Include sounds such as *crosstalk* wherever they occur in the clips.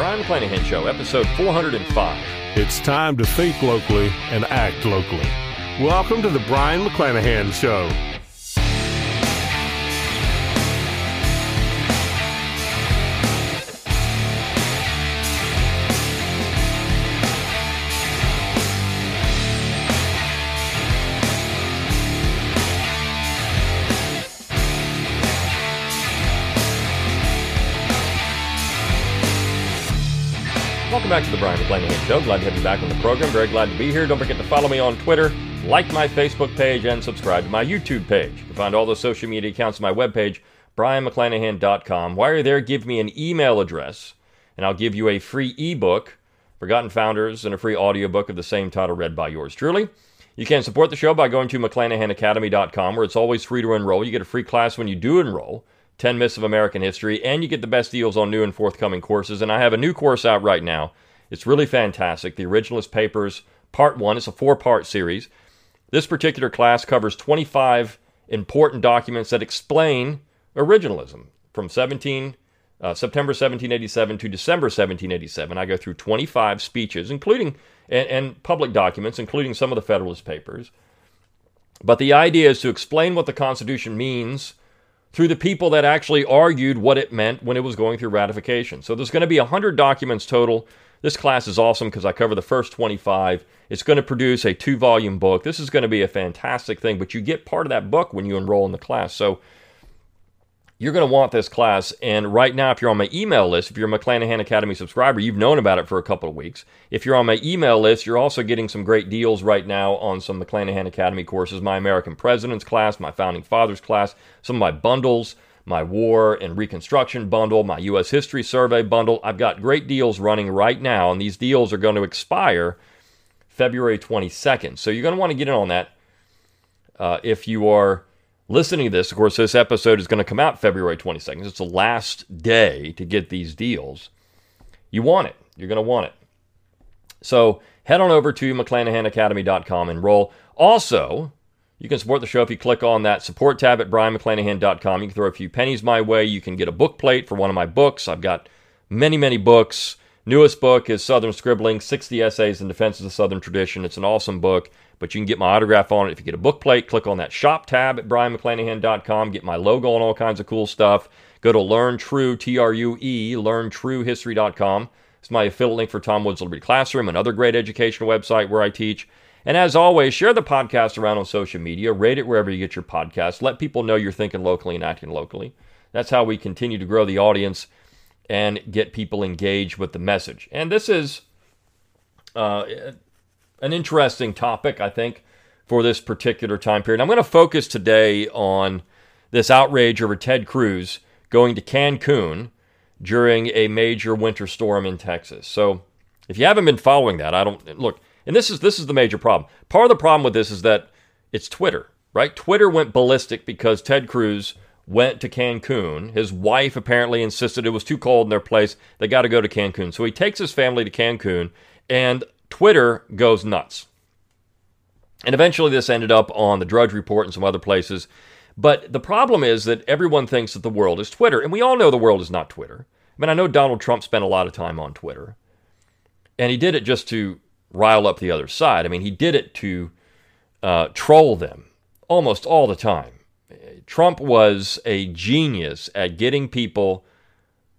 Brion McClanahan Show, episode 405. It's time to think locally and act locally. Welcome to the Brion McClanahan Show. Welcome back to the Brion McClanahan Show. Glad to have you back on the program. Very glad to be here. Don't forget to follow me on Twitter, like my Facebook page, and subscribe to my YouTube page. You can find all the social media accounts on my webpage, brionmcclanahan.com. While you're there, give me an email address, and I'll give you a free ebook, Forgotten Founders, and a free audiobook of the same title read by yours truly. You can support the show by going to mcclanahanacademy.com, where it's always free to enroll. You get a free class when you do enroll. 10 Myths of American History, and you get the best deals on new and forthcoming courses. And I have a new course out right now. It's really fantastic. The Originalist Papers, Part 1. It's a four part series. This particular class covers 25 important documents that explain originalism from 17, uh, September 1787 to December 1787. I go through 25 speeches, including and, and public documents, including some of the Federalist Papers. But the idea is to explain what the Constitution means through the people that actually argued what it meant when it was going through ratification. So there's going to be 100 documents total. This class is awesome because I cover the first 25. It's going to produce a two volume book. This is going to be a fantastic thing, but you get part of that book when you enroll in the class. So you're going to want this class. And right now, if you're on my email list, if you're a McClanahan Academy subscriber, you've known about it for a couple of weeks. If you're on my email list, you're also getting some great deals right now on some McClanahan Academy courses my American Presidents class, my Founding Fathers class, some of my bundles, my War and Reconstruction bundle, my U.S. History Survey bundle. I've got great deals running right now, and these deals are going to expire February 22nd. So you're going to want to get in on that uh, if you are listening to this, of course, this episode is going to come out February 22nd. It's the last day to get these deals. You want it. You're going to want it. So head on over to McClanahanacademy.com and roll. Also, you can support the show if you click on that support tab at BrionMcClanahan.com. You can throw a few pennies my way. You can get a book plate for one of my books. I've got many, many books. Newest book is Southern Scribbling 60 Essays in Defense of the Southern Tradition. It's an awesome book but you can get my autograph on it if you get a book plate. Click on that shop tab at brionmcclanahan.com. Get my logo and all kinds of cool stuff. Go to Learn True, T R U E, learntruehistory.com. It's my affiliate link for Tom Woods Liberty Classroom, another great educational website where I teach. And as always, share the podcast around on social media, rate it wherever you get your podcast. Let people know you're thinking locally and acting locally. That's how we continue to grow the audience and get people engaged with the message. And this is uh, an interesting topic, I think, for this particular time period. I'm going to focus today on this outrage over Ted Cruz going to Cancun during a major winter storm in Texas. So, if you haven't been following that, I don't look. And this is this is the major problem. Part of the problem with this is that it's Twitter, right? Twitter went ballistic because Ted Cruz went to Cancun. His wife apparently insisted it was too cold in their place. They got to go to Cancun. So he takes his family to Cancun, and Twitter goes nuts. And eventually this ended up on the Drudge Report and some other places. But the problem is that everyone thinks that the world is Twitter. And we all know the world is not Twitter. I mean, I know Donald Trump spent a lot of time on Twitter. And he did it just to rile up the other side. I mean, he did it to uh, troll them almost all the time. Trump was a genius at getting people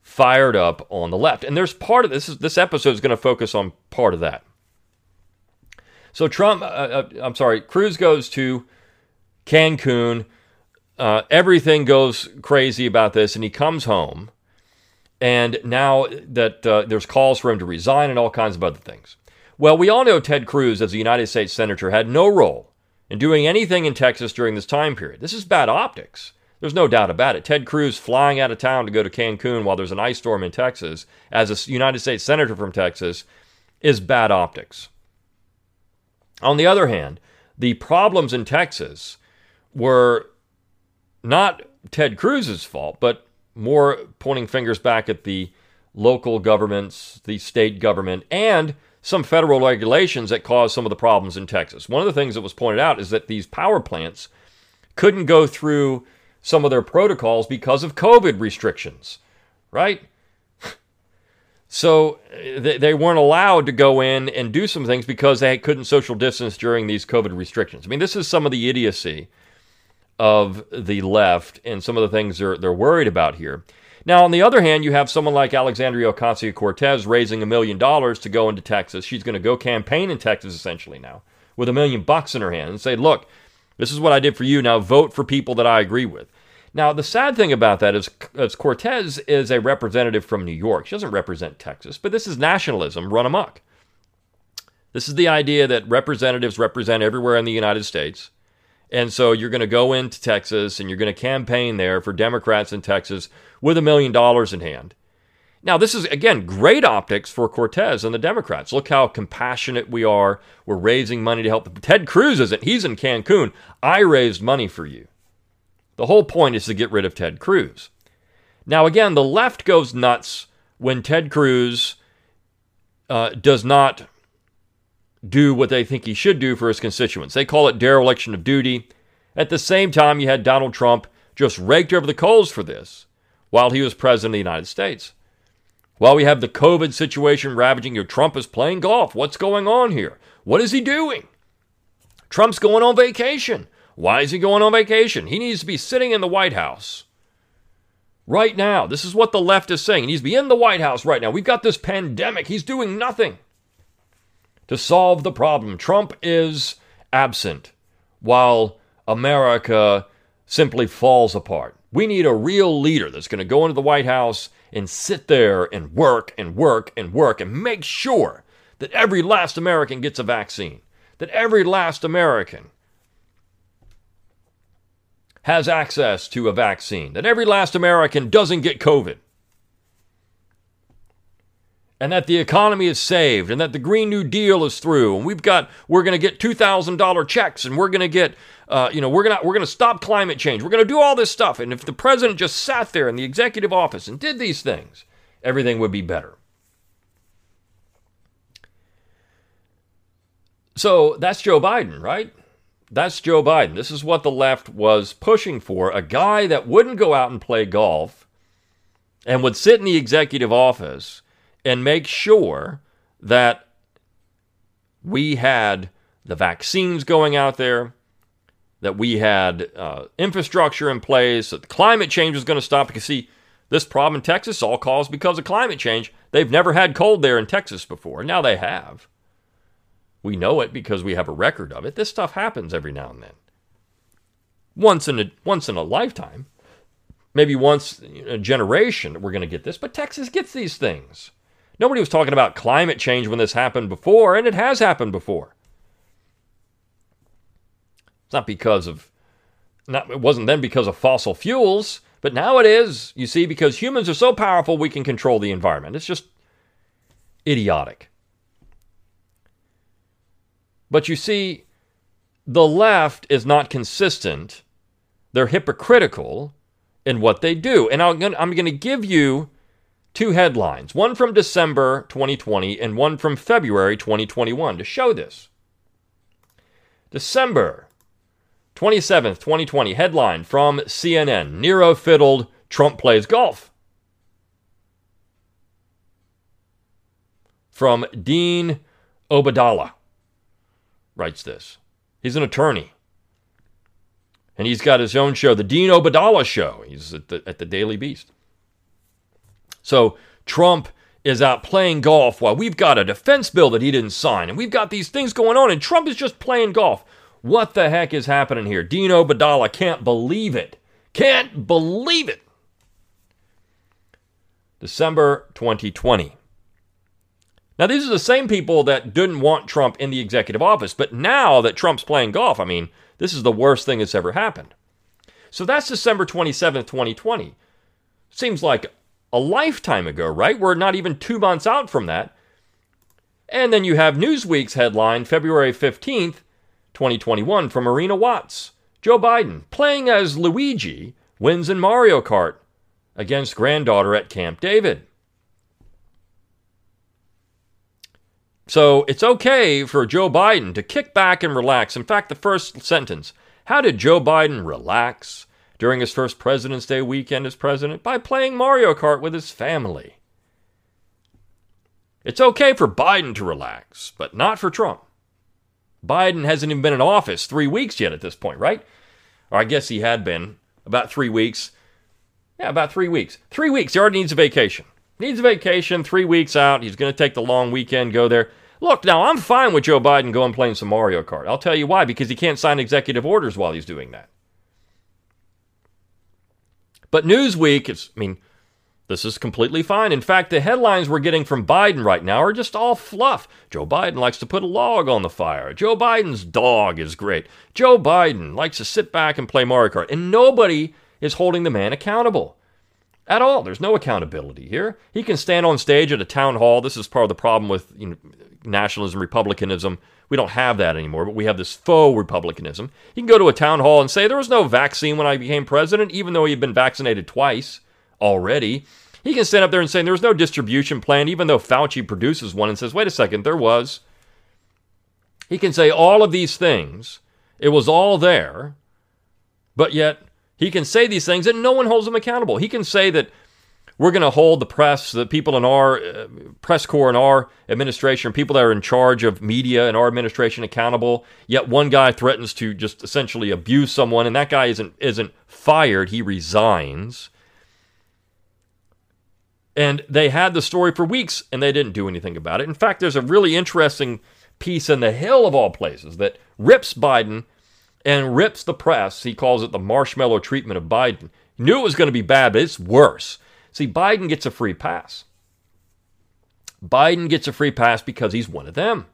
fired up on the left. And there's part of this, this episode is going to focus on part of that. So Trump, uh, uh, I'm sorry, Cruz goes to Cancun. Uh, everything goes crazy about this, and he comes home. And now that uh, there's calls for him to resign and all kinds of other things. Well, we all know Ted Cruz, as a United States Senator, had no role in doing anything in Texas during this time period. This is bad optics. There's no doubt about it. Ted Cruz flying out of town to go to Cancun while there's an ice storm in Texas as a United States Senator from Texas is bad optics. On the other hand, the problems in Texas were not Ted Cruz's fault, but more pointing fingers back at the local governments, the state government, and some federal regulations that caused some of the problems in Texas. One of the things that was pointed out is that these power plants couldn't go through some of their protocols because of COVID restrictions, right? *laughs* So uh, they, they weren't allowed to go in and do some things because they couldn't social distance during these COVID restrictions. I mean, this is some of the idiocy of the left and some of the things they're, they're worried about here. Now, on the other hand, you have someone like Alexandria Ocasio Cortez raising a million dollars to go into Texas. She's going to go campaign in Texas essentially now with a million bucks in her hand and say, look, this is what I did for you. Now vote for people that I agree with. Now, the sad thing about that is, is Cortez is a representative from New York. She doesn't represent Texas, but this is nationalism run amok. This is the idea that representatives represent everywhere in the United States. And so you're going to go into Texas and you're going to campaign there for Democrats in Texas with a million dollars in hand. Now, this is, again, great optics for Cortez and the Democrats. Look how compassionate we are. We're raising money to help. Ted Cruz isn't. He's in Cancun. I raised money for you. The whole point is to get rid of Ted Cruz. Now, again, the left goes nuts when Ted Cruz uh, does not do what they think he should do for his constituents. They call it dereliction of duty. At the same time, you had Donald Trump just raked over the coals for this while he was president of the United States. While we have the COVID situation ravaging you, Trump is playing golf. What's going on here? What is he doing? Trump's going on vacation. Why is he going on vacation? He needs to be sitting in the White House right now. This is what the left is saying. He needs to be in the White House right now. We've got this pandemic. He's doing nothing to solve the problem. Trump is absent while America simply falls apart. We need a real leader that's going to go into the White House and sit there and work and work and work and make sure that every last American gets a vaccine, that every last American has access to a vaccine, that every last American doesn't get COVID, and that the economy is saved, and that the Green New Deal is through, and we've got we're going to get two thousand dollar checks, and we're going to get uh, you know we're gonna we're gonna stop climate change, we're going to do all this stuff, and if the president just sat there in the executive office and did these things, everything would be better. So that's Joe Biden, right? That's Joe Biden. This is what the left was pushing for a guy that wouldn't go out and play golf and would sit in the executive office and make sure that we had the vaccines going out there, that we had uh, infrastructure in place, that climate change was going to stop. Because, see, this problem in Texas all caused because of climate change. They've never had cold there in Texas before. Now they have. We know it because we have a record of it. This stuff happens every now and then. Once in a once in a lifetime. Maybe once in a generation we're going to get this, but Texas gets these things. Nobody was talking about climate change when this happened before, and it has happened before. It's not because of not it wasn't then because of fossil fuels, but now it is, you see, because humans are so powerful we can control the environment. It's just idiotic. But you see, the left is not consistent. They're hypocritical in what they do. And I'm going to give you two headlines one from December 2020 and one from February 2021 to show this. December 27th, 2020, headline from CNN Nero fiddled, Trump plays golf. From Dean Obeidallah writes this. He's an attorney. And he's got his own show, the Dean Obeidallah Show. He's at the, at the Daily Beast. So Trump is out playing golf while we've got a defense bill that he didn't sign, and we've got these things going on, and Trump is just playing golf. What the heck is happening here? Dino Obeidallah can't believe it. Can't believe it. December 2020. Now, these are the same people that didn't want Trump in the executive office, but now that Trump's playing golf, I mean, this is the worst thing that's ever happened. So that's December 27th, 2020. Seems like a lifetime ago, right? We're not even two months out from that. And then you have Newsweek's headline, February 15th, 2021, from Marina Watts Joe Biden, playing as Luigi, wins in Mario Kart against granddaughter at Camp David. So it's okay for Joe Biden to kick back and relax. In fact, the first sentence How did Joe Biden relax during his first President's Day weekend as president? By playing Mario Kart with his family. It's okay for Biden to relax, but not for Trump. Biden hasn't even been in office three weeks yet at this point, right? Or I guess he had been about three weeks. Yeah, about three weeks. Three weeks. He already needs a vacation. Needs a vacation, three weeks out. He's going to take the long weekend, go there. Look, now I'm fine with Joe Biden going playing some Mario Kart. I'll tell you why, because he can't sign executive orders while he's doing that. But Newsweek, is, I mean, this is completely fine. In fact, the headlines we're getting from Biden right now are just all fluff. Joe Biden likes to put a log on the fire. Joe Biden's dog is great. Joe Biden likes to sit back and play Mario Kart. And nobody is holding the man accountable at all. There's no accountability here. He can stand on stage at a town hall. This is part of the problem with you know, nationalism, republicanism. We don't have that anymore, but we have this faux republicanism. He can go to a town hall and say, There was no vaccine when I became president, even though he had been vaccinated twice already. He can stand up there and say there was no distribution plan, even though Fauci produces one and says, wait a second, there was. He can say all of these things. It was all there, but yet he can say these things and no one holds him accountable. He can say that we're going to hold the press, the people in our uh, press corps in our administration, people that are in charge of media in our administration accountable. Yet one guy threatens to just essentially abuse someone, and that guy isn't isn't fired; he resigns. And they had the story for weeks and they didn't do anything about it. In fact, there's a really interesting piece in The Hill of all places that rips Biden and rips the press. He calls it the marshmallow treatment of Biden. He knew it was going to be bad, but it's worse. See, Biden gets a free pass. Biden gets a free pass because he's one of them.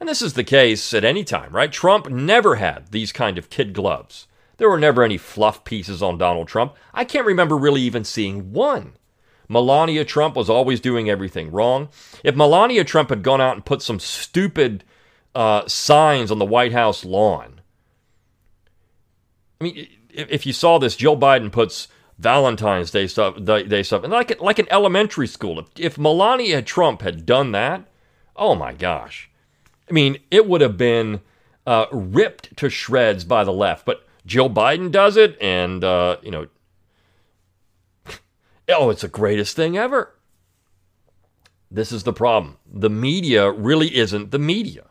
And this is the case at any time, right? Trump never had these kind of kid gloves. There were never any fluff pieces on Donald Trump. I can't remember really even seeing one. Melania Trump was always doing everything wrong. If Melania Trump had gone out and put some stupid uh, signs on the White House lawn, I mean, if you saw this, Joe Biden puts Valentine's Day stuff, Day stuff, and like like an elementary school. If, if Melania Trump had done that, oh my gosh, I mean, it would have been uh, ripped to shreds by the left. But Joe Biden does it, and, uh, you know, *laughs* oh, it's the greatest thing ever. This is the problem. The media really isn't the media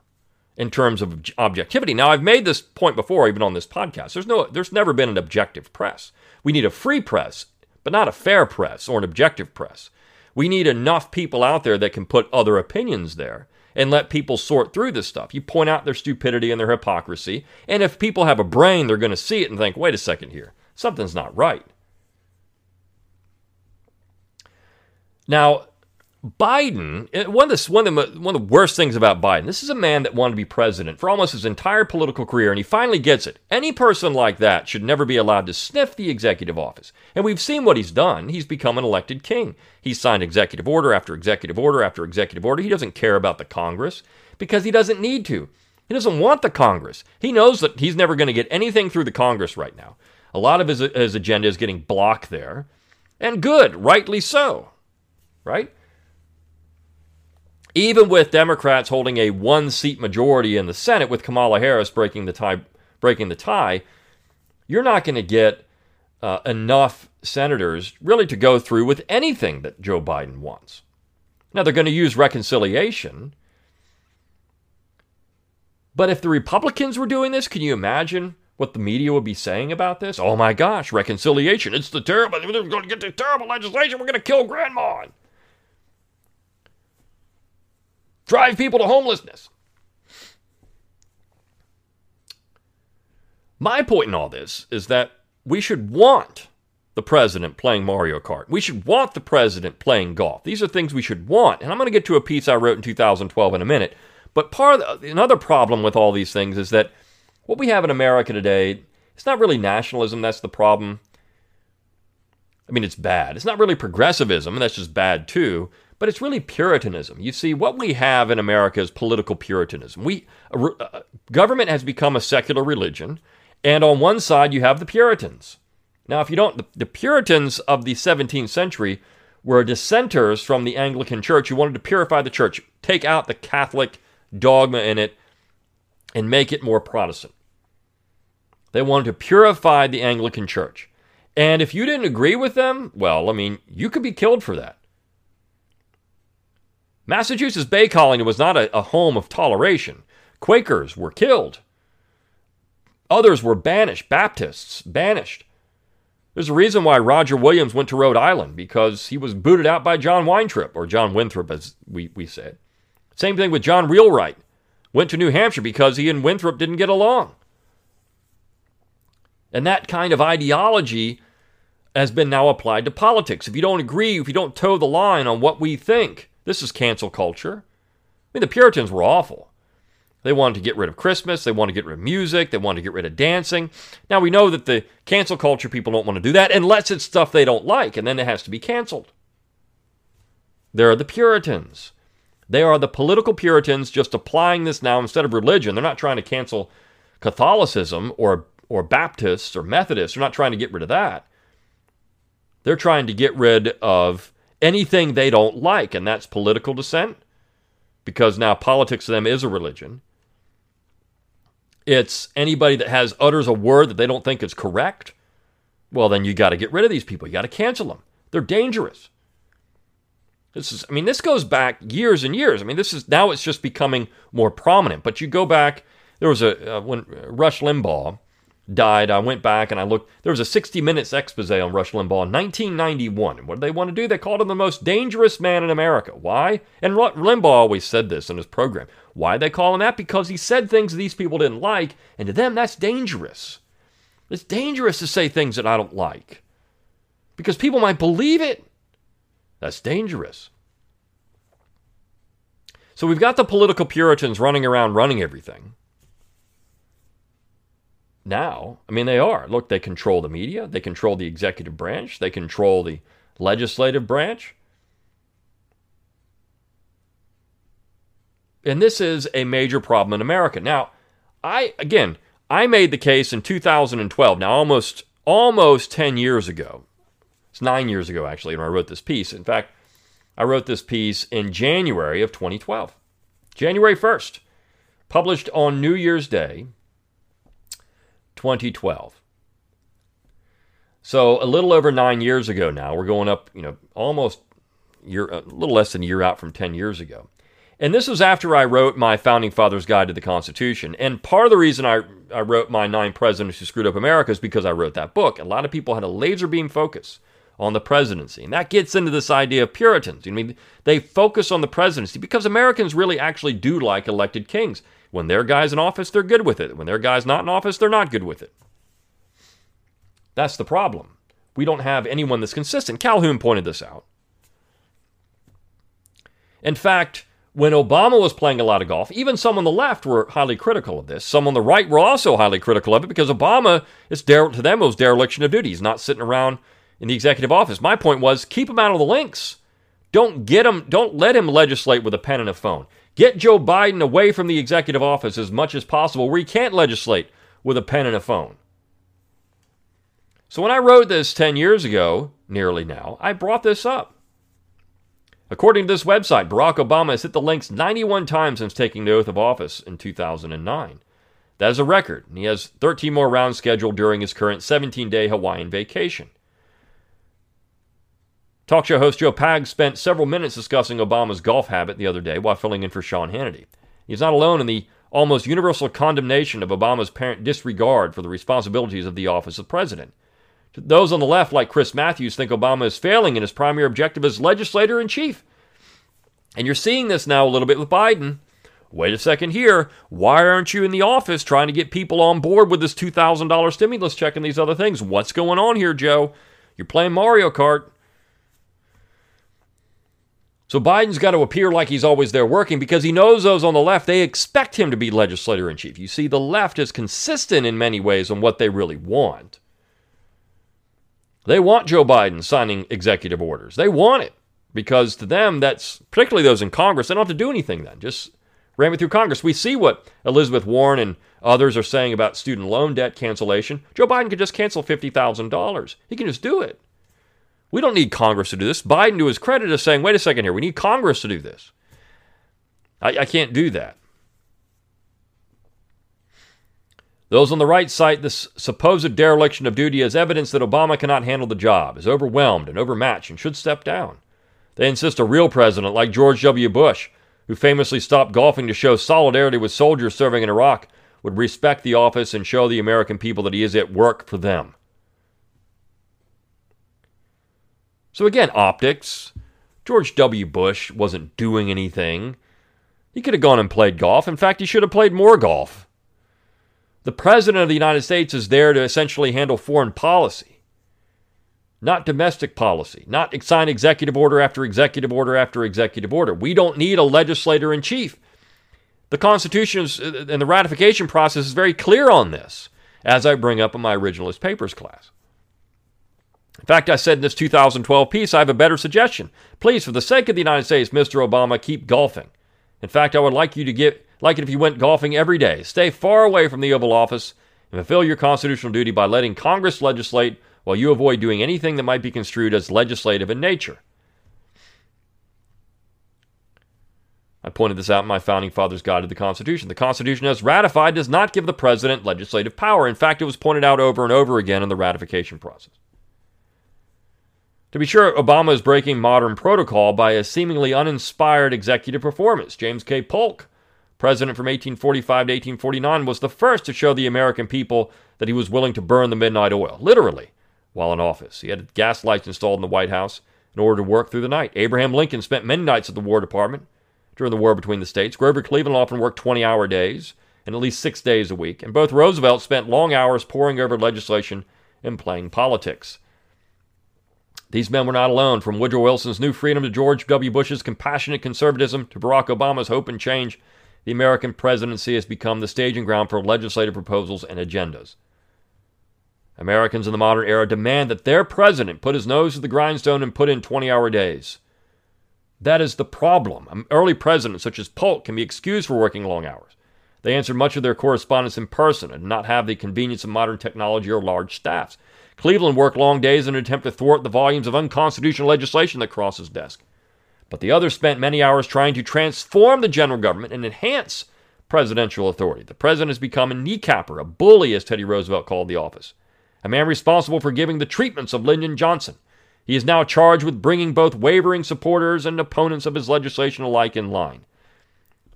in terms of objectivity. Now, I've made this point before, even on this podcast. There's no, there's never been an objective press. We need a free press, but not a fair press or an objective press. We need enough people out there that can put other opinions there and let people sort through this stuff. You point out their stupidity and their hypocrisy, and if people have a brain, they're going to see it and think, wait a second here, something's not right. Now, Biden, eh, one of, the, one, of the, one of the worst things about Biden, this is a man that wanted to be president for almost his entire political career, and he finally gets it. Any person like that should never be allowed to sniff the executive office. And we've seen what he's done. He's become an elected king. He's signed executive order after executive order after executive order. He doesn't care about the Congress because he doesn't need to. He doesn't want the Congress. He knows that he's never going to get anything through the Congress right now. A lot of his, his agenda is getting blocked there. And good, rightly so. Right? Even with Democrats holding a one seat majority in the Senate with Kamala Harris breaking the tie, breaking the tie, you're not going to get uh, enough senators really to go through with anything that Joe Biden wants. Now, they're going to use reconciliation. But if the Republicans were doing this, can you imagine what the media would be saying about this? Oh my gosh, reconciliation. It's the terrible, we're going to get the terrible legislation. We're going to kill grandma drive people to homelessness. My point in all this is that we should want the president playing Mario Kart. We should want the president playing golf. These are things we should want. And I'm going to get to a piece I wrote in 2012 in a minute. But part of the, another problem with all these things is that what we have in America today, it's not really nationalism that's the problem. I mean, it's bad. It's not really progressivism, that's just bad too but it's really Puritanism. You see, what we have in America is political Puritanism. We uh, uh, government has become a secular religion, and on one side you have the Puritans. Now, if you don't, the, the Puritans of the 17th century were dissenters from the Anglican Church who wanted to purify the church, take out the Catholic dogma in it, and make it more Protestant. They wanted to purify the Anglican Church. And if you didn't agree with them, well, I mean, you could be killed for that. Massachusetts Bay Colony was not a, a home of toleration. Quakers were killed. Others were banished, Baptists banished. There's a reason why Roger Williams went to Rhode Island because he was booted out by John Winthrop, or John Winthrop, as we, we said. Same thing with John Wheelwright. Went to New Hampshire because he and Winthrop didn't get along. And that kind of ideology has been now applied to politics. If you don't agree, if you don't toe the line on what we think, this is cancel culture. I mean, the Puritans were awful. They wanted to get rid of Christmas. They wanted to get rid of music. They wanted to get rid of dancing. Now, we know that the cancel culture people don't want to do that unless it's stuff they don't like, and then it has to be canceled. There are the Puritans. They are the political Puritans just applying this now instead of religion. They're not trying to cancel Catholicism or, or Baptists or Methodists. They're not trying to get rid of that. They're trying to get rid of anything they don't like, and that's political dissent, because now politics to them is a religion. It's anybody that has utters a word that they don't think is correct. Well, then you got to get rid of these people. You got to cancel them. They're dangerous. This is, I mean, this goes back years and years. I mean, this is now it's just becoming more prominent. But you go back, there was a uh, when Rush Limbaugh died, I went back and I looked. There was a 60 minutes expose on Rush Limbaugh in 1991. And what did they want to do? They called him the most dangerous man in America. Why? And Limbaugh always said this in his program. Why they call him that? Because he said things these people didn't like, and to them, that's dangerous. It's dangerous to say things that I don't like because people might believe it. That's dangerous. So we've got the political Puritans running around running everything now. I mean, they are. Look, they control the media, they control the executive branch, they control the legislative branch. And this is a major problem in America. Now, I again, I made the case in 2012. Now, almost almost 10 years ago. It's 9 years ago actually when I wrote this piece. In fact, I wrote this piece in January of 2012. January 1st, published on New Year's Day, 2012. So a little over nine years ago now, we're going up, you know, almost year, a little less than a year out from 10 years ago. And this was after I wrote my Founding Fathers Guide to the Constitution. And part of the reason I, I wrote my Nine Presidents Who Screwed Up America is because I wrote that book. A lot of people had a laser beam focus on the presidency. And that gets into this idea of Puritans. I mean, they focus on the presidency because Americans really actually do like elected kings. When their guy's in office, they're good with it. When their guy's not in office, they're not good with it. That's the problem. We don't have anyone that's consistent. Calhoun pointed this out. In fact, when Obama was playing a lot of golf, even some on the left were highly critical of this. Some on the right were also highly critical of it because Obama, it's dere- to them, it was dereliction of duty. He's not sitting around in the executive office. My point was keep him out of the links. Don't get him, don't let him legislate with a pen and a phone. Get Joe Biden away from the executive office as much as possible where he can't legislate with a pen and a phone. So when I wrote this 10 years ago, nearly now, I brought this up. According to this website, Barack Obama has hit the links 91 times since taking the oath of office in 2009. That is a record, and he has 13 more rounds scheduled during his current 17 day Hawaiian vacation. Talk show host Joe Pag spent several minutes discussing Obama's golf habit the other day while filling in for Sean Hannity. He's not alone in the almost universal condemnation of Obama's apparent disregard for the responsibilities of the office of president. Those on the left, like Chris Matthews, think Obama is failing in his primary objective as legislator in chief. And you're seeing this now a little bit with Biden. Wait a second here. Why aren't you in the office trying to get people on board with this $2,000 stimulus check and these other things? What's going on here, Joe? You're playing Mario Kart. So Biden's got to appear like he's always there working because he knows those on the left, they expect him to be legislator in chief. You see, the left is consistent in many ways on what they really want. They want Joe Biden signing executive orders. They want it because to them, that's particularly those in Congress, they don't have to do anything then. Just ram it through Congress. We see what Elizabeth Warren and others are saying about student loan debt cancellation. Joe Biden could just cancel $50,000. He can just do it. We don't need Congress to do this. Biden, to his credit, is saying, wait a second here, we need Congress to do this. I, I can't do that. Those on the right cite this supposed dereliction of duty as evidence that Obama cannot handle the job, is overwhelmed and overmatched, and should step down. They insist a real president like George W. Bush, who famously stopped golfing to show solidarity with soldiers serving in Iraq, would respect the office and show the American people that he is at work for them. So, again, optics. George W. Bush wasn't doing anything. He could have gone and played golf. In fact, he should have played more golf. The President of the United States is there to essentially handle foreign policy, not domestic policy, not sign executive order after executive order after executive order. We don't need a legislator in chief. The Constitution is, uh, and the ratification process is very clear on this, as I bring up in my originalist papers class. In fact, I said in this 2012 piece, I have a better suggestion. Please, for the sake of the United States, Mr. Obama, keep golfing. In fact, I would like you to get like it if you went golfing every day. Stay far away from the Oval Office and fulfill your constitutional duty by letting Congress legislate while you avoid doing anything that might be construed as legislative in nature. I pointed this out in my Founding Fathers Guide to the Constitution. The Constitution, as ratified, does not give the president legislative power. In fact, it was pointed out over and over again in the ratification process. To be sure, Obama is breaking modern protocol by a seemingly uninspired executive performance. James K. Polk president from 1845 to 1849, was the first to show the American people that he was willing to burn the midnight oil, literally, while in office. He had gas lights installed in the White House in order to work through the night. Abraham Lincoln spent many nights at the War Department during the war between the states. Grover Cleveland often worked 20 hour days and at least six days a week. And both Roosevelt spent long hours poring over legislation and playing politics. These men were not alone. From Woodrow Wilson's New Freedom to George W. Bush's compassionate conservatism to Barack Obama's hope and change, the American presidency has become the staging ground for legislative proposals and agendas. Americans in the modern era demand that their president put his nose to the grindstone and put in 20 hour days. That is the problem. Um, early presidents, such as Polk, can be excused for working long hours. They answered much of their correspondence in person and did not have the convenience of modern technology or large staffs. Cleveland worked long days in an attempt to thwart the volumes of unconstitutional legislation that crossed his desk. But the others spent many hours trying to transform the general government and enhance presidential authority. The president has become a kneecapper, a bully, as Teddy Roosevelt called the office, a man responsible for giving the treatments of Lyndon Johnson. He is now charged with bringing both wavering supporters and opponents of his legislation alike in line.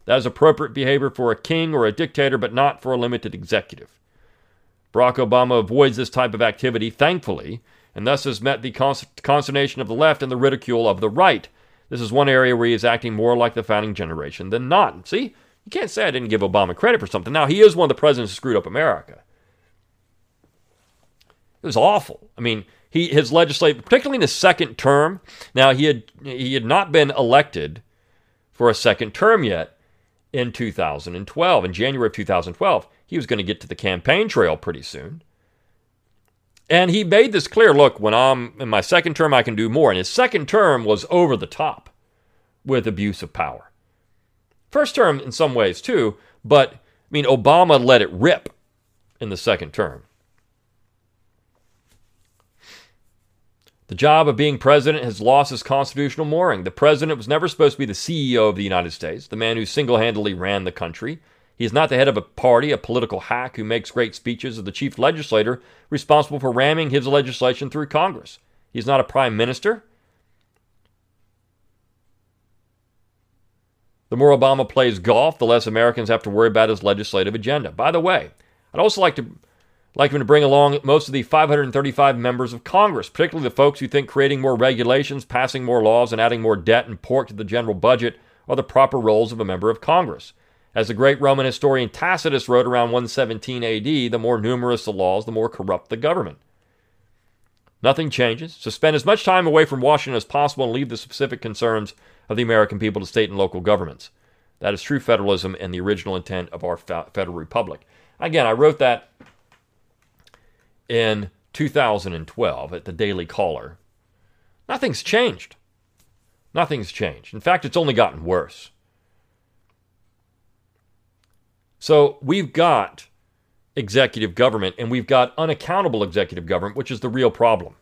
That is appropriate behavior for a king or a dictator, but not for a limited executive. Barack Obama avoids this type of activity, thankfully, and thus has met the consternation of the left and the ridicule of the right this is one area where he is acting more like the founding generation than not. See, you can't say I didn't give Obama credit for something. Now, he is one of the presidents who screwed up America. It was awful. I mean, he his legislative, particularly in his second term. Now he had he had not been elected for a second term yet in 2012. In January of 2012, he was going to get to the campaign trail pretty soon. And he made this clear look, when I'm in my second term, I can do more. And his second term was over the top with abuse of power. First term, in some ways, too, but I mean, Obama let it rip in the second term. The job of being president has lost its constitutional mooring. The president was never supposed to be the CEO of the United States, the man who single handedly ran the country. He is not the head of a party, a political hack who makes great speeches, or the chief legislator responsible for ramming his legislation through Congress. He is not a prime minister. The more Obama plays golf, the less Americans have to worry about his legislative agenda. By the way, I'd also like to like him to bring along most of the 535 members of Congress, particularly the folks who think creating more regulations, passing more laws, and adding more debt and pork to the general budget are the proper roles of a member of Congress. As the great Roman historian Tacitus wrote around 117 AD, the more numerous the laws, the more corrupt the government. Nothing changes, so spend as much time away from Washington as possible and leave the specific concerns of the American people to state and local governments. That is true federalism and the original intent of our federal republic. Again, I wrote that in 2012 at the Daily Caller. Nothing's changed. Nothing's changed. In fact, it's only gotten worse. So we've got executive government and we've got unaccountable executive government, which is the real problem.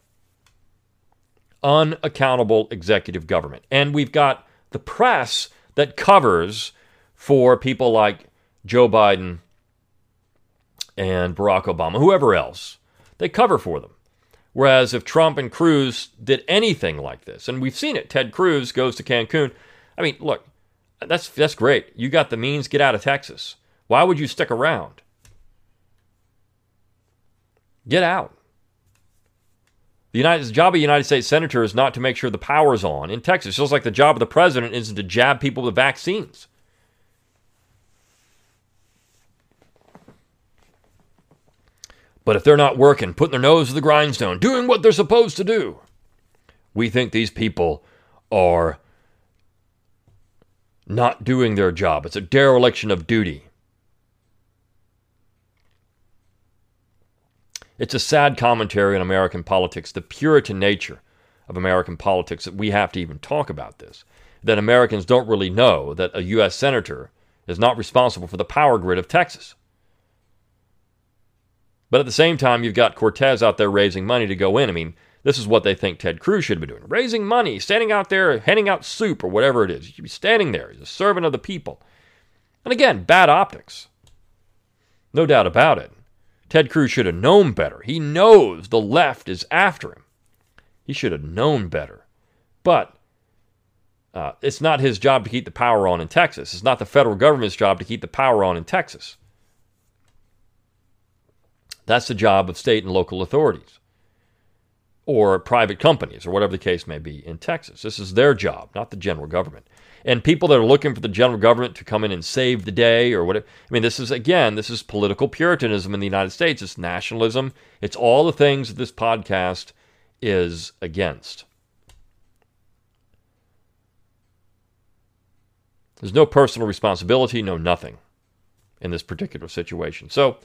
Unaccountable executive government. And we've got the press that covers for people like Joe Biden and Barack Obama, whoever else. They cover for them. Whereas if Trump and Cruz did anything like this, and we've seen it, Ted Cruz goes to Cancun. I mean, look, that's that's great. You got the means, get out of Texas. Why would you stick around? Get out. The United, the job of a United States senator is not to make sure the power's on in Texas. Just like the job of the president isn't to jab people with vaccines. But if they're not working, putting their nose to the grindstone, doing what they're supposed to do, we think these people are not doing their job. It's a dereliction of duty. It's a sad commentary on American politics, the Puritan nature of American politics, that we have to even talk about this. That Americans don't really know that a U.S. Senator is not responsible for the power grid of Texas. But at the same time, you've got Cortez out there raising money to go in. I mean, this is what they think Ted Cruz should be doing raising money, standing out there, handing out soup or whatever it is. You should be standing there. He's a servant of the people. And again, bad optics. No doubt about it. Ted Cruz should have known better. He knows the left is after him. He should have known better. But uh, it's not his job to keep the power on in Texas. It's not the federal government's job to keep the power on in Texas. That's the job of state and local authorities or private companies or whatever the case may be in Texas. This is their job, not the general government. And people that are looking for the general government to come in and save the day or whatever. I mean, this is, again, this is political puritanism in the United States. It's nationalism. It's all the things that this podcast is against. There's no personal responsibility, no nothing in this particular situation. So,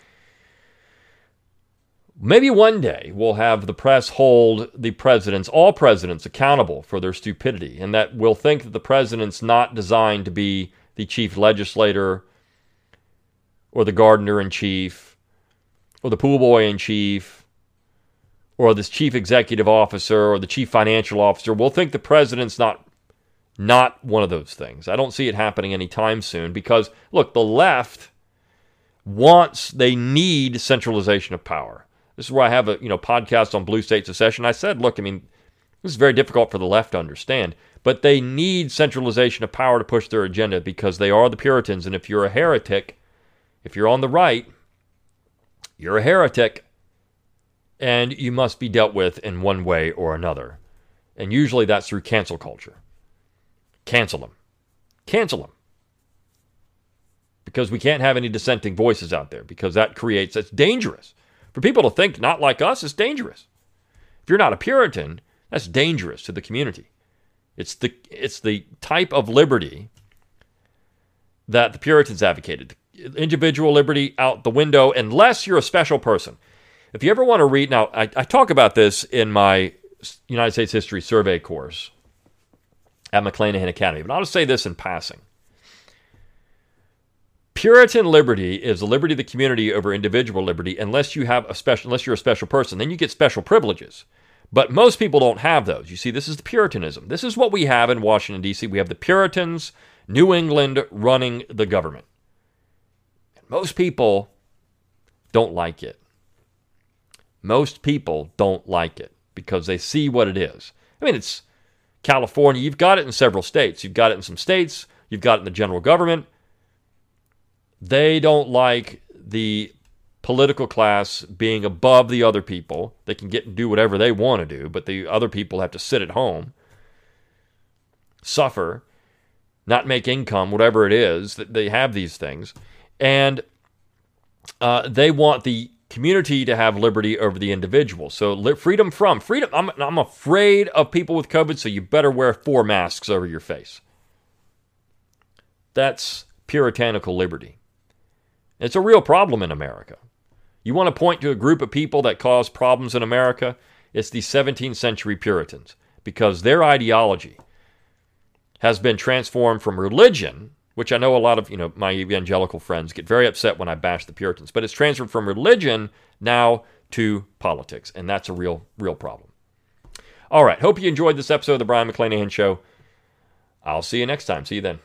Maybe one day we'll have the press hold the presidents, all presidents, accountable for their stupidity, and that we'll think that the president's not designed to be the chief legislator or the gardener in chief or the pool boy in chief or this chief executive officer or the chief financial officer. We'll think the president's not not one of those things. I don't see it happening anytime soon because look, the left wants they need centralization of power. This is where I have a you know podcast on blue state secession. I said, look, I mean, this is very difficult for the left to understand, but they need centralization of power to push their agenda because they are the Puritans, and if you're a heretic, if you're on the right, you're a heretic, and you must be dealt with in one way or another. And usually that's through cancel culture. Cancel them. Cancel them. Because we can't have any dissenting voices out there because that creates, that's dangerous. For people to think not like us is dangerous. If you're not a Puritan, that's dangerous to the community. It's the, it's the type of liberty that the Puritans advocated. Individual liberty out the window, unless you're a special person. If you ever want to read, now, I, I talk about this in my United States History Survey course at McClanahan Academy, but I'll just say this in passing. Puritan liberty is the liberty of the community over individual liberty unless you have a special unless you're a special person. Then you get special privileges. But most people don't have those. You see, this is the Puritanism. This is what we have in Washington, D.C. We have the Puritans, New England running the government. Most people don't like it. Most people don't like it because they see what it is. I mean, it's California. You've got it in several states. You've got it in some states. You've got it in the general government. They don't like the political class being above the other people. They can get and do whatever they want to do, but the other people have to sit at home, suffer, not make income, whatever it is that they have these things, and uh, they want the community to have liberty over the individual. So li- freedom from freedom. I'm, I'm afraid of people with COVID, so you better wear four masks over your face. That's puritanical liberty. It's a real problem in America. You want to point to a group of people that caused problems in America? It's the 17th century Puritans, because their ideology has been transformed from religion, which I know a lot of you know my evangelical friends get very upset when I bash the Puritans, but it's transferred from religion now to politics, and that's a real, real problem. All right, hope you enjoyed this episode of the Brion McClanahan Show. I'll see you next time. See you then.